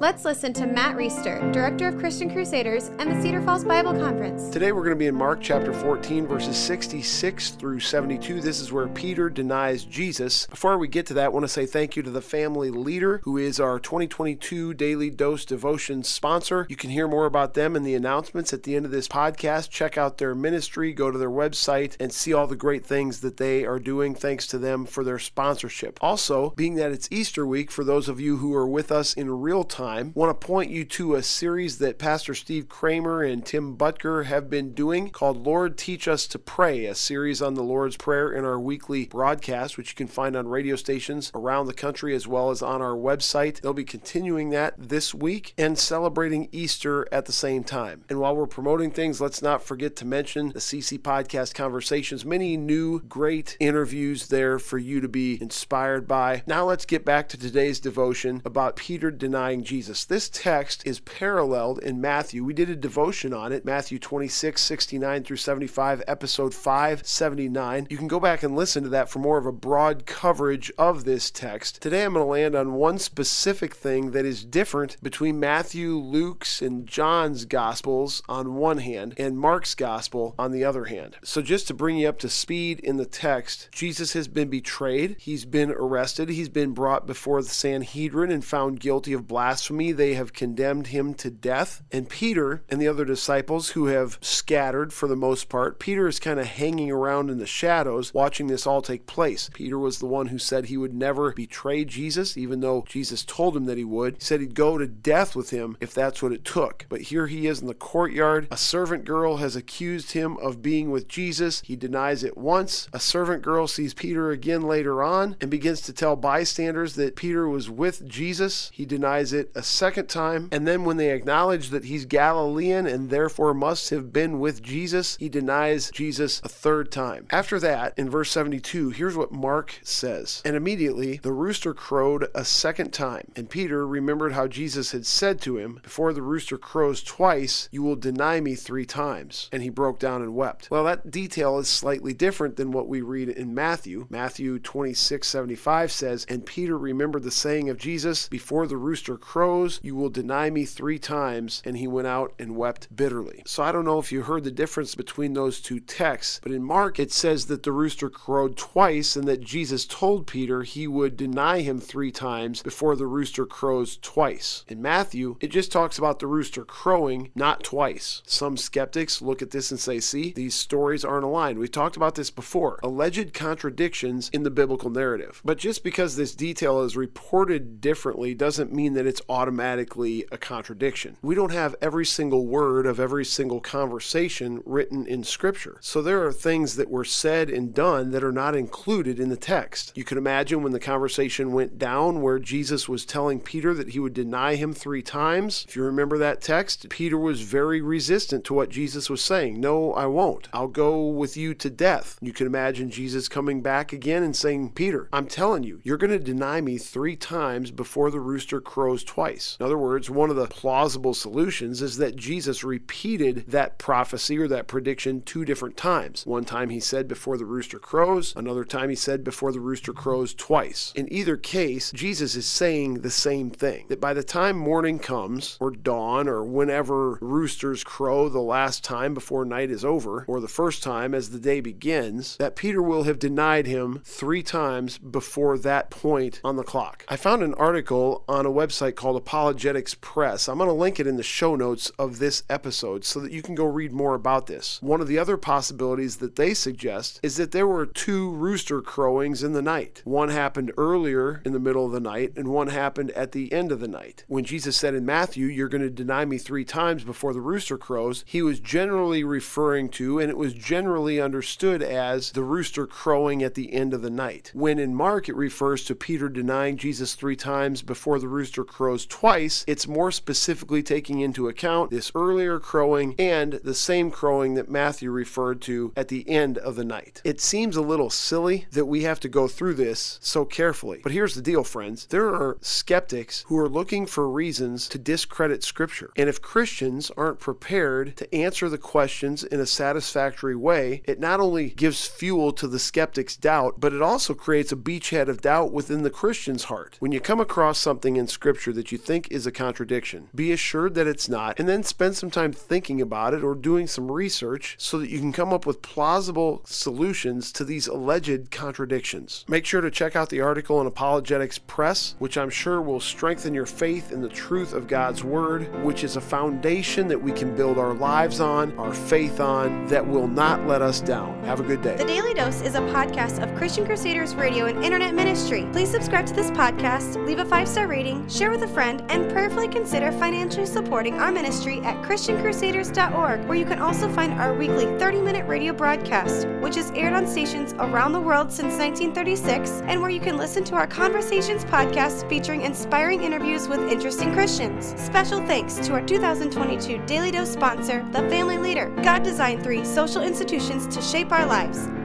Let's listen to Matt Reisetter, Director of Christian Crusaders and the Cedar Falls Bible Conference. Today we're going to be in Mark chapter 14, verses 66 through 72. This is where Peter denies Jesus. Before we get to that, I want to say thank you to the family leader, who is our 2022 Daily Dose Devotion sponsor. You can hear more about them in the announcements at the end of this podcast. Check out their ministry, go to their website, and see all the great things that they are doing. Thanks to them for their sponsorship. Also, being that it's Easter week, for those of you who are with us in real time, time, want to point you to a series that Pastor Steve Kramer and Tim Boettger have been doing called Lord Teach Us to Pray, a series on the Lord's Prayer in our weekly broadcast, which you can find on radio stations around the country as well as on our website. They'll be continuing that this week and celebrating Easter at the same time. And while we're promoting things, let's not forget to mention the CC Podcast Conversations, many new great interviews there for you to be inspired by. Now let's get back to today's devotion about Peter denying Jesus. Jesus. This text is paralleled in Matthew. We did a devotion on it, Matthew 26, 69 through 75, episode 579. You can go back and listen to that for more of a broad coverage of this text. Today I'm going to land on one specific thing that is different between Matthew, Luke's, and John's Gospels on one hand, and Mark's Gospel on the other hand. So, just to bring you up to speed in the text, Jesus has been betrayed, he's been arrested, he's been brought before the Sanhedrin and found guilty of blasphemy blasphemy, they have condemned him to death. And Peter and the other disciples who have scattered for the most part, Peter is kind of hanging around in the shadows watching this all take place. Peter was the one who said he would never betray Jesus, even though Jesus told him that he would. He said he'd go to death with him if that's what it took. But here he is in the courtyard. A servant girl has accused him of being with Jesus. He denies it once. A servant girl sees Peter again later on and begins to tell bystanders that Peter was with Jesus. He denies it a second time. And then when they acknowledge that he's Galilean and therefore must have been with Jesus, he denies Jesus a third time. After that, in verse 72, here's what Mark says And immediately the rooster crowed a second time. And Peter remembered how Jesus had said to him, Before the rooster crows twice, you will deny me three times. And he broke down and wept. Well, that detail is slightly different than what we read in Matthew. Matthew 26 75 says, And Peter remembered the saying of Jesus, Before the rooster crows, you will deny me three times. And he went out and wept bitterly. So I don't know if you heard the difference between those two texts, but in Mark it says that the rooster crowed twice and that Jesus told Peter he would deny him three times before the rooster crows twice. In Matthew, it just talks about the rooster crowing, not twice. Some skeptics look at this and say, see, these stories aren't aligned. We've talked about this before. Alleged contradictions in the biblical narrative. But just because this detail is reported differently doesn't mean that it's automatically a contradiction. We don't have every single word of every single conversation written in Scripture. So there are things that were said and done that are not included in the text. You can imagine when the conversation went down where Jesus was telling Peter that he would deny him three times. If you remember that text, Peter was very resistant to what Jesus was saying. No, I won't. I'll go with you to death. You can imagine Jesus coming back again and saying, Peter, I'm telling you, you're going to deny me three times before the rooster crows twice twice. In other words, one of the plausible solutions is that Jesus repeated that prophecy or that prediction two different times. One time he said before the rooster crows, another time he said before the rooster crows twice. In either case, Jesus is saying the same thing that by the time morning comes, or dawn, or whenever roosters crow the last time before night is over, or the first time as the day begins, that Peter will have denied him three times before that point on the clock. I found an article on a website called Apologetics Press. I'm going to link it in the show notes of this episode so that you can go read more about this. One of the other possibilities that they suggest is that there were two rooster crowings in the night. One happened earlier in the middle of the night, and one happened at the end of the night. When Jesus said in Matthew, You're going to deny me three times before the rooster crows, he was generally referring to, and it was generally understood as, the rooster crowing at the end of the night. When in Mark, it refers to Peter denying Jesus three times before the rooster crows crows twice, it's more specifically taking into account this earlier crowing and the same crowing that Matthew referred to at the end of the night. It seems a little silly that we have to go through this so carefully. But here's the deal, friends. There are skeptics who are looking for reasons to discredit Scripture. And if Christians aren't prepared to answer the questions in a satisfactory way, it not only gives fuel to the skeptic's doubt, but it also creates a beachhead of doubt within the Christian's heart. When you come across something in Scripture that you think is a contradiction, be assured that it's not, and then spend some time thinking about it or doing some research so that you can come up with plausible solutions to these alleged contradictions. Make sure to check out the article in Apologetics Press, which I'm sure will strengthen your faith in the truth of God's Word, which is a foundation that we can build our lives on, our faith on, that will not let us down. Have a good day. The Daily Dose is a podcast of Christian Crusaders Radio and Internet Ministry. Please subscribe to this podcast, leave a five star rating, share with a friend, and prayerfully consider financially supporting our ministry at ChristianCrusaders.org, where you can also find our weekly 30 minute radio broadcast, which is aired on stations around the world since 1936, and where you can listen to our Conversations podcast featuring inspiring interviews with interesting Christians. Special thanks to our 2022 Daily Dose sponsor, The Family Leader. God designed three social institutions to shape our lives